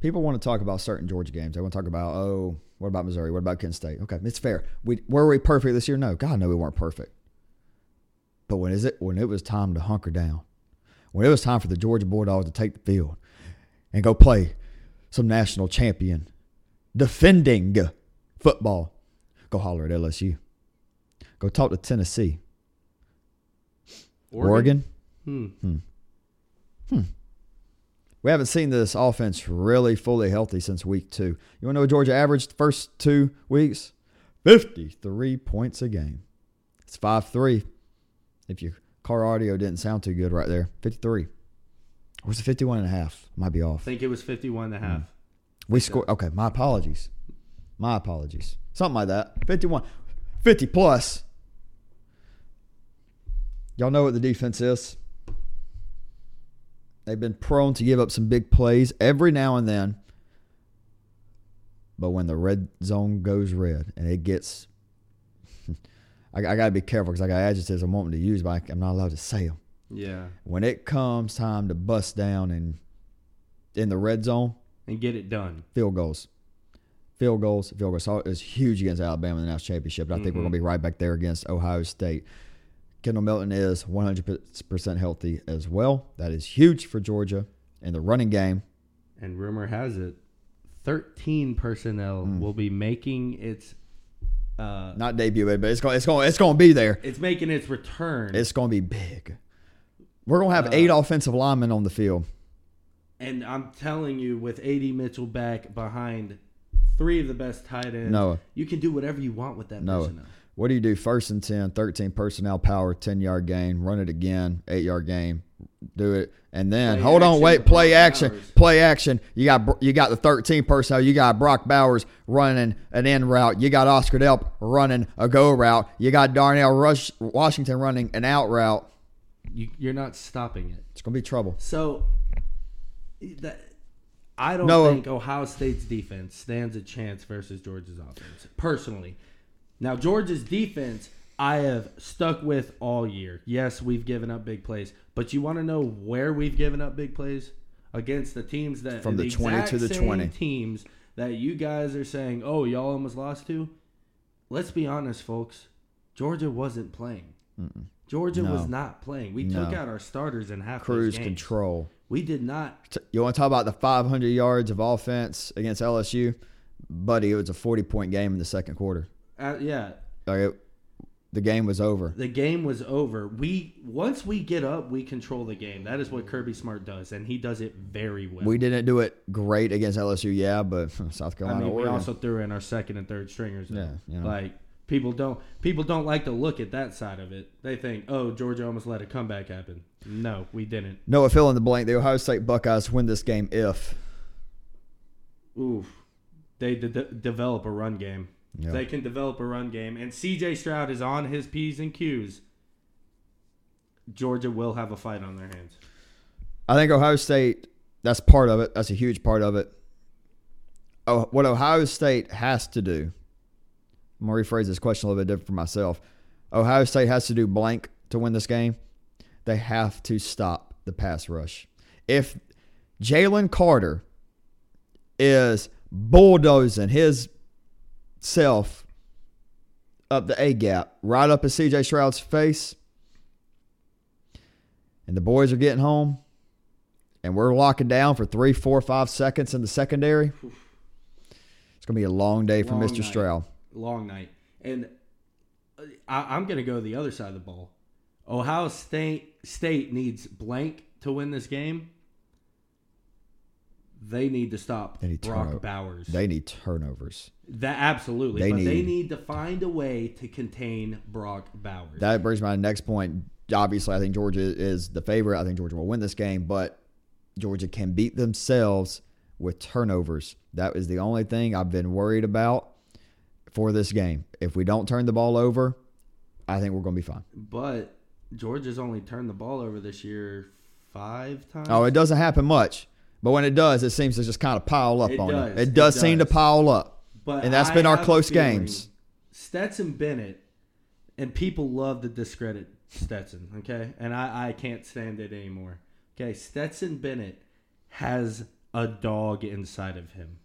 People want to talk about certain Georgia games. They want to talk about, oh, what about Missouri? What about Kent State? Okay, it's fair. We were we perfect this year? No, God, no, we weren't perfect. But when is it? When it was time to hunker down, when it was time for the Georgia Bulldogs to take the field and go play some national champion defending football, go holler at LSU. Go talk to Tennessee. Oregon. Oregon? Hmm. Hmm. Hmm. We haven't seen this offense really fully healthy since week two. You want to know what Georgia averaged the first two weeks? 53 points a game. It's 5 3. If your car audio didn't sound too good right there, 53. Or was it 51 and a half? Might be off. I think it was 51 and a half. Mm. We scored. Okay, my apologies. My apologies. Something like that. 51. 50 plus. Y'all know what the defense is. They've been prone to give up some big plays every now and then. But when the red zone goes red and it gets, I, I got to be careful because I got adjectives I'm wanting to use, but I'm not allowed to say them. Yeah. When it comes time to bust down and in the red zone and get it done, field goals, field goals, field goals. So it was huge against Alabama in the national championship. But I think mm-hmm. we're going to be right back there against Ohio State. Kendall Milton is 100% healthy as well. That is huge for Georgia in the running game. And rumor has it, 13 personnel mm. will be making its uh, not debut, but it's going it's going it's going to be there. It's making its return. It's going to be big. We're going to have uh, eight offensive linemen on the field. And I'm telling you, with AD Mitchell back behind three of the best tight ends, Noah, you can do whatever you want with that Noah. personnel. What do you do first and 10, 13 personnel power, 10 yard gain, run it again, eight yard gain, do it. And then play hold on, wait, play action, Bowers. play action. You got you got the 13 personnel. You got Brock Bowers running an in route. You got Oscar Delp running a go route. You got Darnell Rush Washington running an out route. You, you're not stopping it. It's gonna be trouble. So that I don't no, think Ohio State's defense stands a chance versus Georgia's offense. Personally, now, Georgia's defense, I have stuck with all year. Yes, we've given up big plays, but you want to know where we've given up big plays against the teams that from the, the twenty to the twenty teams that you guys are saying, "Oh, y'all almost lost to." Let's be honest, folks. Georgia wasn't playing. Mm-mm. Georgia no. was not playing. We no. took out our starters in half cruise control. We did not. You want to talk about the 500 yards of offense against LSU, buddy? It was a 40 point game in the second quarter. Uh, yeah. Like it, the game was over. The game was over. We once we get up, we control the game. That is what Kirby Smart does, and he does it very well. We didn't do it great against LSU, yeah, but South Carolina. I mean, Oregon. we also threw in our second and third stringers. Yeah, you know. like People don't people don't like to look at that side of it. They think, oh, Georgia almost let a comeback happen. No, we didn't. Noah, fill in the blank. The Ohio State Buckeyes win this game if. Oof. They de- develop a run game. Yeah. They can develop a run game, and C.J. Stroud is on his p's and q's. Georgia will have a fight on their hands. I think Ohio State. That's part of it. That's a huge part of it. Oh, what Ohio State has to do. I'm gonna rephrase this question a little bit different for myself. Ohio State has to do blank to win this game. They have to stop the pass rush. If Jalen Carter is bulldozing his self up the A gap, right up at CJ Stroud's face, and the boys are getting home, and we're locking down for three, four, five seconds in the secondary, it's going to be a long day for Long Mr. night. Stroud. Long night, and uh, I, I'm going to go the other side of the ball. Ohio State State needs blank to win this game. They need to stop They need Brock turnover. Bowers. They need turnovers. That absolutely, They but they need- need to find a way to contain Brock Bowers. That brings me to my next point. Obviously, I think Georgia is the favorite. I think Georgia will win this game, but Georgia can beat themselves with turnovers. That is the only thing I've been worried about for this game. If we don't turn the ball over, I think we're going to be fine. but Georgia's only turned the ball over this year five times. Oh, it doesn't happen much, but when it does, it seems to just kind of pile up It on does. it. It It does seem to pile up, But and that's I been our close games. Stetson Bennett, and people love to discredit Stetson, okay? And I, I can't stand it anymore. Okay, Stetson Bennett has a dog inside of him.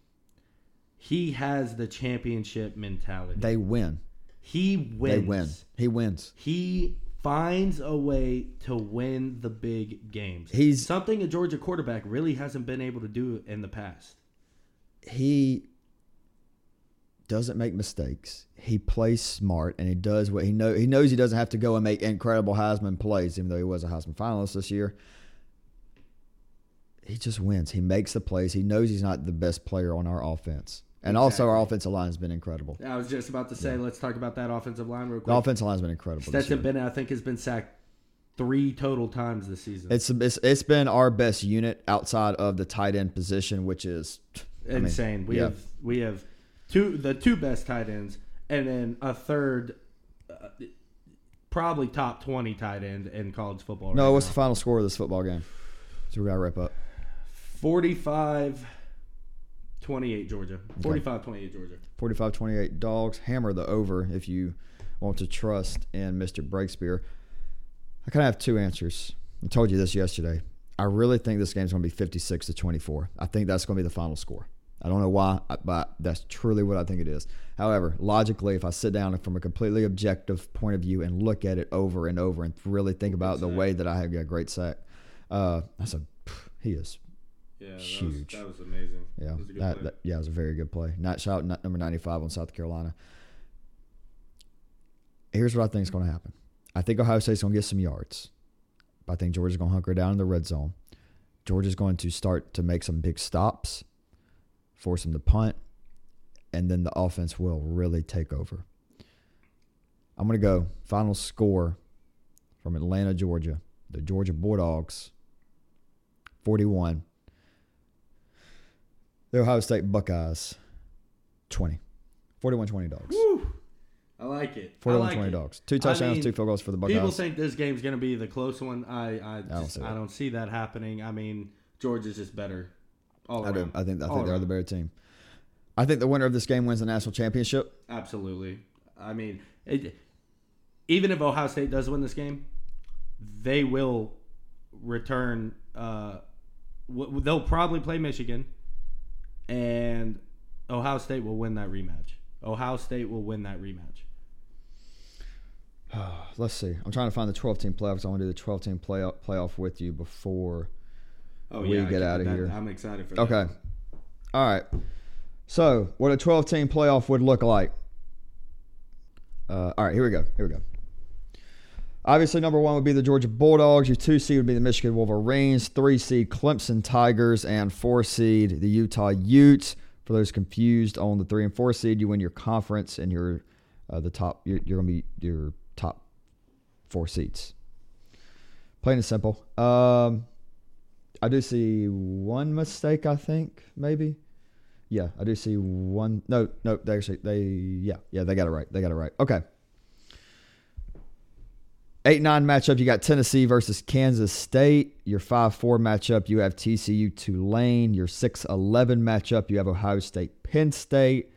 He has the championship mentality. They win. he wins. They win. He wins. He finds a way to win the big games. He's- something a Georgia quarterback really hasn't been able to do in the past. he doesn't make mistakes. He plays smart and he does what he know. He knows he doesn't have to go and make incredible Heisman plays, even though he was a Heisman finalist this year. He just wins. He makes the plays. He knows he's not the best player on our offense, and also our offensive line has been incredible. I was just about to say, let's talk about that offensive line real The quick. offensive line has been incredible. Stetson. Bennett, I think, has been sacked three total times this season. It's, it's it's been our best unit outside of the tight end position, which is I mean, insane. we yeah. have we have two the two best tight ends, and then a third, uh, probably top twenty tight end in college football. no. right What's now. the final score of this football game? So we got to wrap up. 45 28 Georgia. 45 28 Georgia. 45-28 dogs. Hammer the over if you want to trust in Mr. Breakspear. I kind of have two answers. I told you this yesterday. I really think this game's going to be 56 to 24. I think that's going to be the final score. I don't know why, but that's truly what I think it is. However, logically, if I sit down and from a completely objective point of view and look at it over and over and really think about the way that I have got a great sack, uh, that's a he is Yeah, that Huge. Was, that was amazing. yeah, That was a good that, play. that- yeah, it was a very good play. Not shout number ninety five on South Carolina. Here's what I think is going to happen. I think Ohio State's going to get some yards. But I think Georgia's going to hunker down in the red zone. Georgia's going to start to make some big stops, force them to punt, and then the offense will really take over. I'm going to go final score from Atlanta, Georgia. The Georgia Bulldogs 41. The Ohio State Buckeyes 20. 41 20 dogs. Whew. I like it. 41 like 20 it. dogs. Two touchdowns, mean, two field goals for the Buckeyes. People think this game's going to be the close one. I I, don't see I don't see that happening. I mean, Georgia's just better. All I do. I think I All think they're around. the better team. I think the winner of this game wins the national championship. Absolutely. I mean, it, even if Ohio State does win this game, they will return. Uh, w- they'll probably play Michigan, and Ohio State will win that rematch. Ohio State will win that rematch. Let's see. I'm trying to find the 12 team playoffs. I want to do the 12 team playoff playoff with you before. Oh We get out of that- here. I'm excited for that. Okay. All right. So, what a 12 team playoff would look like. Uh, all right, here we go. Here we go. Obviously, number one would be the Georgia Bulldogs. Your two seed would be the Michigan Wolverines. Three seed Clemson Tigers, and four seed the Utah Utes. For those confused on the three and four seed, you win your conference and your uh, the top. You're, you're going to be your top four seats. Plain and simple. Um, I do see one mistake. I think maybe. Yeah, I do see one. No, no, they actually they yeah yeah they got it right. They got it right. Okay. Eight nine matchup. You got Tennessee versus Kansas State. Your five four matchup. You have TCU Tulane. Your six eleven matchup. You have Ohio State Penn State,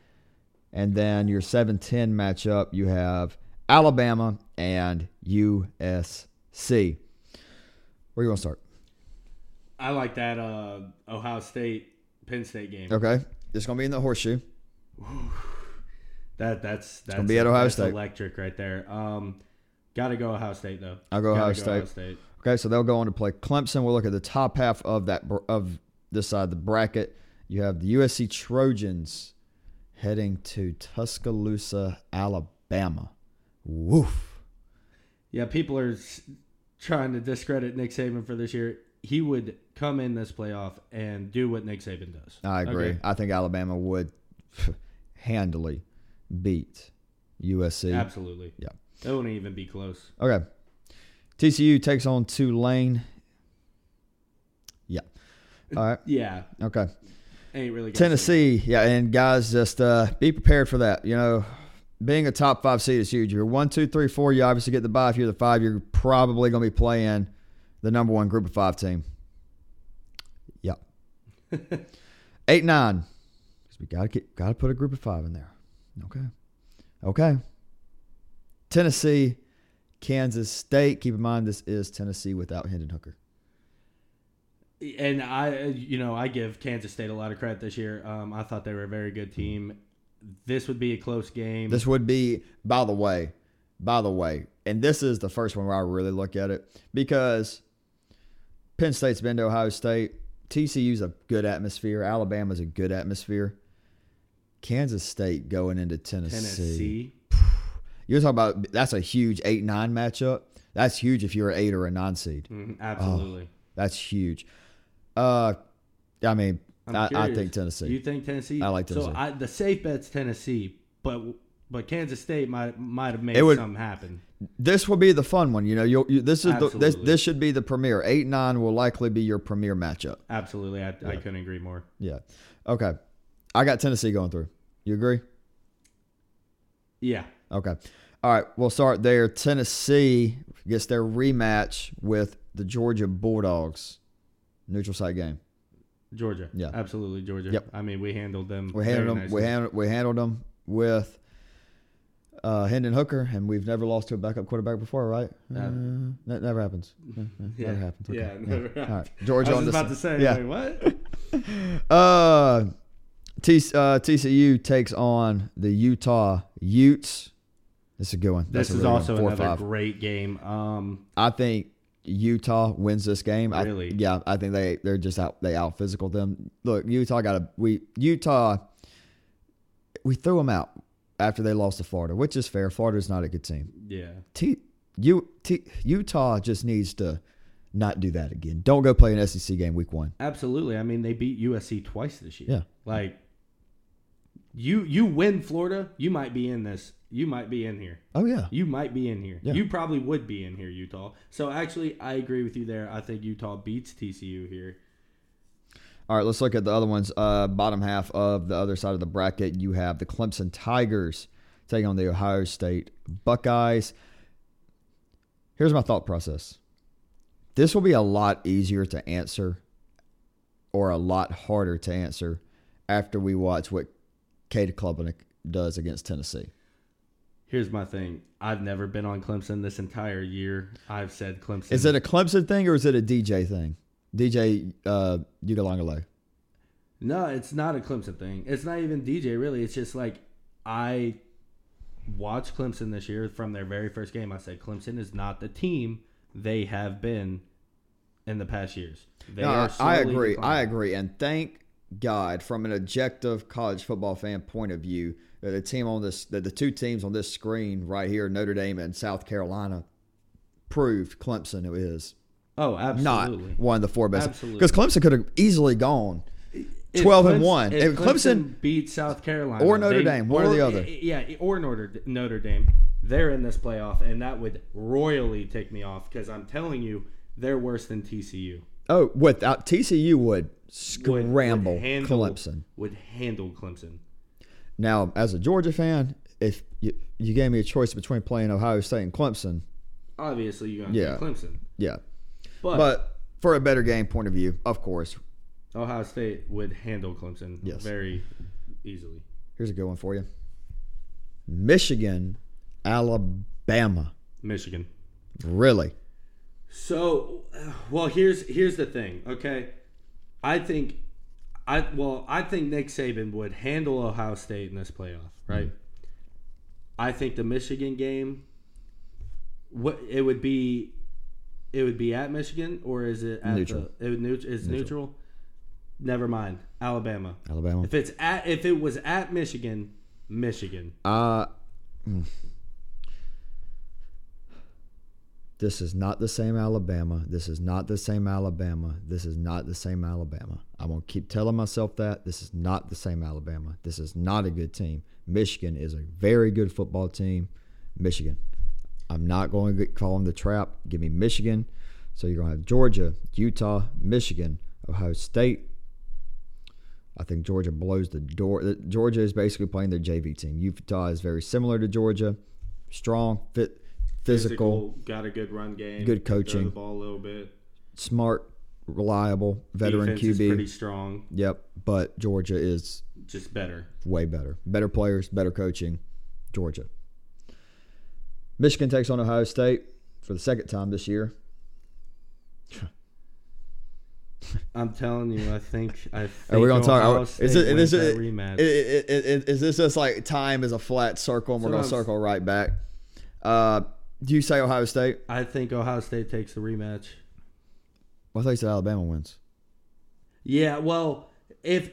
and then your seven ten matchup. You have Alabama and USC. Where you want to start? I like that uh, Ohio State Penn State game. Okay, it's gonna be in the horseshoe. that that's that's gonna be at Ohio State. Electric right there. Um, Got to go Ohio State though. I'll go, Ohio, State. Ohio State. Okay, so they'll go on to play Clemson. We'll look at the top half of that of this side of the bracket. You have the USC Trojans heading to Tuscaloosa, Alabama. Woof. Yeah, people are trying to discredit Nick Saban for this year. He would come in this playoff and do what Nick Saban does. I agree. Okay. I think Alabama would handily beat USC. Absolutely. Yeah. It wouldn't even be close. Okay. TCU takes on Tulane. Yeah. All right. Yeah. Okay. Ain't really Tennessee. Yeah, and guys, just uh, be prepared for that. You know, being a top five seed is huge. You're one, two, three, four. You obviously get the bye. If you're the five, you're probably going to be playing the number one group of five team. Yep. Eight, nine. Because We got to got to put a group of five in there. Okay. Okay. Tennessee, Kansas State. Keep in mind, this is Tennessee without Hendon Hooker. And I, you know, I give Kansas State a lot of credit this year. Um, I thought they were a very good team. This would be a close game. This would be, by the way, by the way, and this is the first one where I really look at it because Penn State's been to Ohio State. TCU's a good atmosphere. Alabama's a good atmosphere. Kansas State going into Tennessee. Tennessee. You're talking about that's a huge eight nine matchup. That's huge if you're an eight or a nine seed. Mm, absolutely, oh, that's huge. Uh, I mean, I, I, think Tennessee. You think Tennessee? I like Tennessee. So I, the safe bet's Tennessee, but but Kansas State might might have made would, something happen. This will be the fun one. You know, you this is the, this this should be the premier. Eight nine will likely be your premier matchup. Absolutely, I, yeah. I couldn't agree more. Yeah. Okay, I got Tennessee going through. You agree? Yeah. Okay. All right. We'll start there. Tennessee gets their rematch with the Georgia Bulldogs. Neutral site game. Georgia. Yeah. Absolutely Georgia. Yep. I mean, we handled them. We handled them. Nicely. We handled. We handled them with uh, Hendon Hooker, and we've never lost to a backup quarterback before, right? Uh, that never happens. yeah. Never happens. Okay. Yeah. Never yeah. All right. Georgia. I was about to say. Yeah. Like, what? uh, T, uh, TCU takes on the Utah Utes. This is a good one. That's this is also Four, another five. great game. Um, I think Utah wins this game. Really? I, yeah, I think they they're just out they out physical them. Look, Utah got a we Utah. We threw them out after they lost to Florida, which is fair. Florida's not a good team. Yeah. T, U, T, Utah just needs to not do that again. Don't go play an SEC game week one. Absolutely. I mean, they beat USC twice this year. Yeah. Like you you win Florida, you might be in this. You might be in here. Oh yeah. You might be in here. Yeah. You probably would be in here, Utah. So actually, I agree with you there. I think Utah beats TCU here. All right, let's look at the other ones. Uh, bottom half of the other side of the bracket, you have the Clemson Tigers taking on the Ohio State Buckeyes. Here's my thought process. This will be a lot easier to answer or a lot harder to answer after we watch what Cade Klubnik does against Tennessee. Here's my thing. I've never been on Clemson this entire year. I've said Clemson. Is it a Clemson thing or is it a DJ thing? DJ uh, Uiagalelei. No, it's not a Clemson thing. It's not even DJ really. It's just like I watched Clemson this year from their very first game. I said Clemson is not the team they have been in the past years. They no, I agree. Declining. I agree. And thank God, from an objective college football fan point of view, that the team on this, that the two teams on this screen right here, Notre Dame and South Carolina, proved Clemson it is. Oh, absolutely. Not one of the four best. Because Clemson could have easily gone 12 and 1. If, Clemson, Clemson beat South Carolina or Notre they, Dame, one or, or the other. Yeah, or Notre Notre Dame, they're in this playoff and that would royally take me off cuz I'm telling you they're worse than TCU. Oh, without TCU would scramble would, would handle, Clemson. Would handle Clemson. Now, as a Georgia fan, if you, you gave me a choice between playing Ohio State and Clemson, obviously you're going to yeah, Clemson. Yeah. But, but for a better game point of view, of course, Ohio State would handle Clemson yes. very easily. Here's a good one for you. Michigan, Alabama. Michigan. Really? So, well, here's here's the thing. Okay, I think, I well, I think Nick Saban would handle Ohio State in this playoff, right? Mm-hmm. I think the Michigan game, what it would be, it would be at Michigan or is it at neutral? The, it would is neutral. neutral. Never mind, Alabama. Alabama. If it's at if it was at Michigan, Michigan. Uh. Mm. This is not the same Alabama. This is not the same Alabama. This is not the same Alabama. I'm going to keep telling myself that. This is not the same Alabama. This is not a good team. Michigan is a very good football team. Michigan. I'm not going to call them the trap. Give me Michigan. So you're going to have Georgia, Utah, Michigan, Ohio State. I think Georgia blows the door. Georgia is basically playing their JV team. Utah is very similar to Georgia. Strong, fit physical, physical, got a good run game, good coaching, the ball a little bit, smart, reliable, veteran Defense QB, pretty strong. Yep, but Georgia is just better, way better, better players, better coaching. Georgia. Michigan takes on Ohio State for the second time this year. I'm telling you, I think I think Are we gonna Ohio talk? Is, it, is, it, rematch. Is, is, this just like time is a flat circle and we're gonna circle right back? Uh, do you say Ohio State? I think Ohio State takes the rematch. Well, I thought you said Alabama wins. Yeah, well, if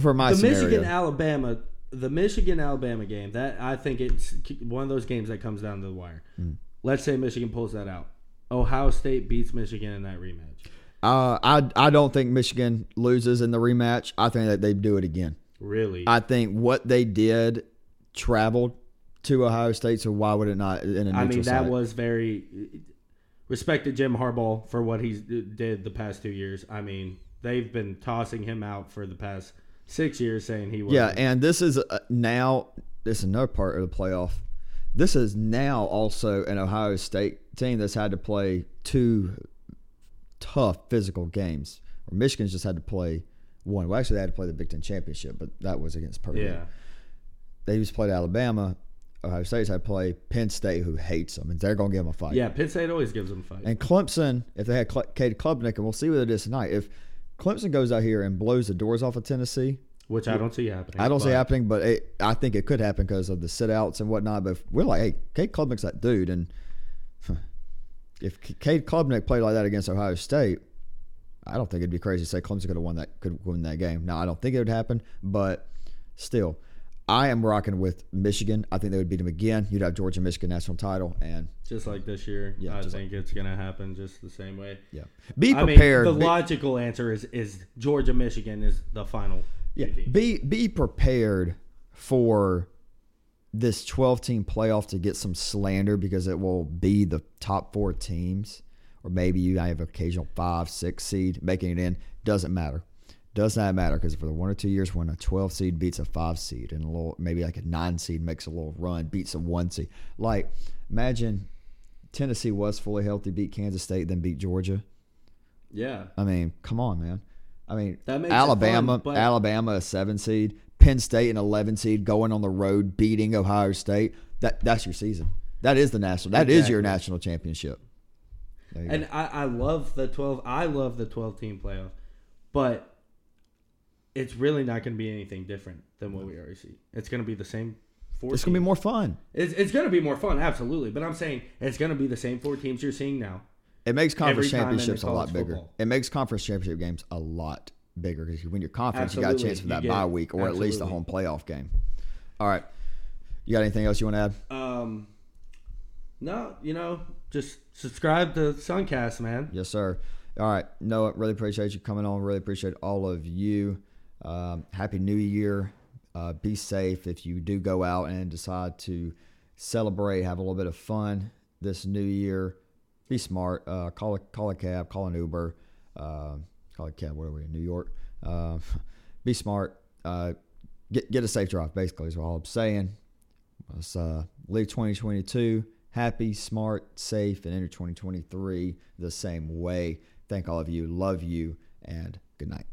for my the scenario. Michigan Alabama, the Michigan Alabama game, that I think it's one of those games that comes down to the wire. Mm. Let's say Michigan pulls that out. Ohio State beats Michigan in that rematch. Uh, I I don't think Michigan loses in the rematch. I think that they do it again. Really? I think what they did traveled to Ohio State, so why would it not in a I mean, that was very respected Jim Harbaugh for what he did the past two years. I mean, they've been tossing him out for the past six years, saying he was. Yeah, and this is uh, now this is another part of the playoff. This is now also an Ohio State team that's had to play two tough physical games. Or Michigan's just had to play one. Well, actually, they had to play the Big Ten championship, but that was against Purdue. Yeah. They just played Alabama. Ohio State's had to play Penn State, who hates them, and they're going to give them a fight. Yeah, Penn State always gives them a fight. And Clemson, if they had Cade Klubnik, and we'll see what it is tonight. If Clemson goes out here and blows the doors off of Tennessee, which I don't see happening. I don't see happening, but it, I think it could happen because of the sit-outs and whatnot. But we're like, hey, Cade Klubnik's that dude, and if Cade Klubnik played like that against Ohio State, I don't think it'd be crazy to say Clemson could have won that could win that game. Now I don't think it would happen, but still, I am rocking with Michigan. I think they would beat them again. You'd have Georgia Michigan national title, and just like this year, yeah, I think like, it's gonna happen just the same way. Yeah, be prepared. I mean, the be, logical answer is is Georgia Michigan is the final. Yeah, be be prepared for this 12 team playoff to get some slander because it will be the top four teams, or maybe you have occasional five, six seed making it in. Doesn't matter. Does not matter because for the one or two years when a 12 seed beats a five seed and a little maybe like a nine seed makes a little run, beats a one seed. Like imagine Tennessee was fully healthy, beat Kansas State, then beat Georgia. Yeah. I mean, come on, man. I mean, Alabama, fun, Alabama, a seven seed, Penn State, an eleven seed, going on the road, beating Ohio State. That that's your season. That is the national. That exactly. is your national championship. And I, I love the twelve. I love the twelve team playoff, but it's really not going to be anything different than what we already see. It's going to be the same four. It's going to be more fun. It's, it's going to be more fun, absolutely. But I'm saying it's going to be the same four teams you're seeing now. It makes conference championships a lot bigger. Football. It makes conference championship games a lot bigger because when you win your conference, absolutely. you got a chance for that bye week or absolutely. at least a home playoff game. All right. You got anything else you want to add? Um, no, you know, just subscribe to Suncast, man. Yes, sir. All right. Noah, really appreciate you coming on. Really appreciate all of you. Um, happy New Year. Uh, be safe if you do go out and decide to celebrate, have a little bit of fun this new year. Be smart. Uh, call a call a cab, call an Uber, uh, call a cab. Where are we in New York? Uh, be smart. Uh, get get a safe drive. Basically, is all I'm saying. Let's uh, leave 2022 happy, smart, safe, and enter 2023 the same way. Thank all of you. Love you, and good night.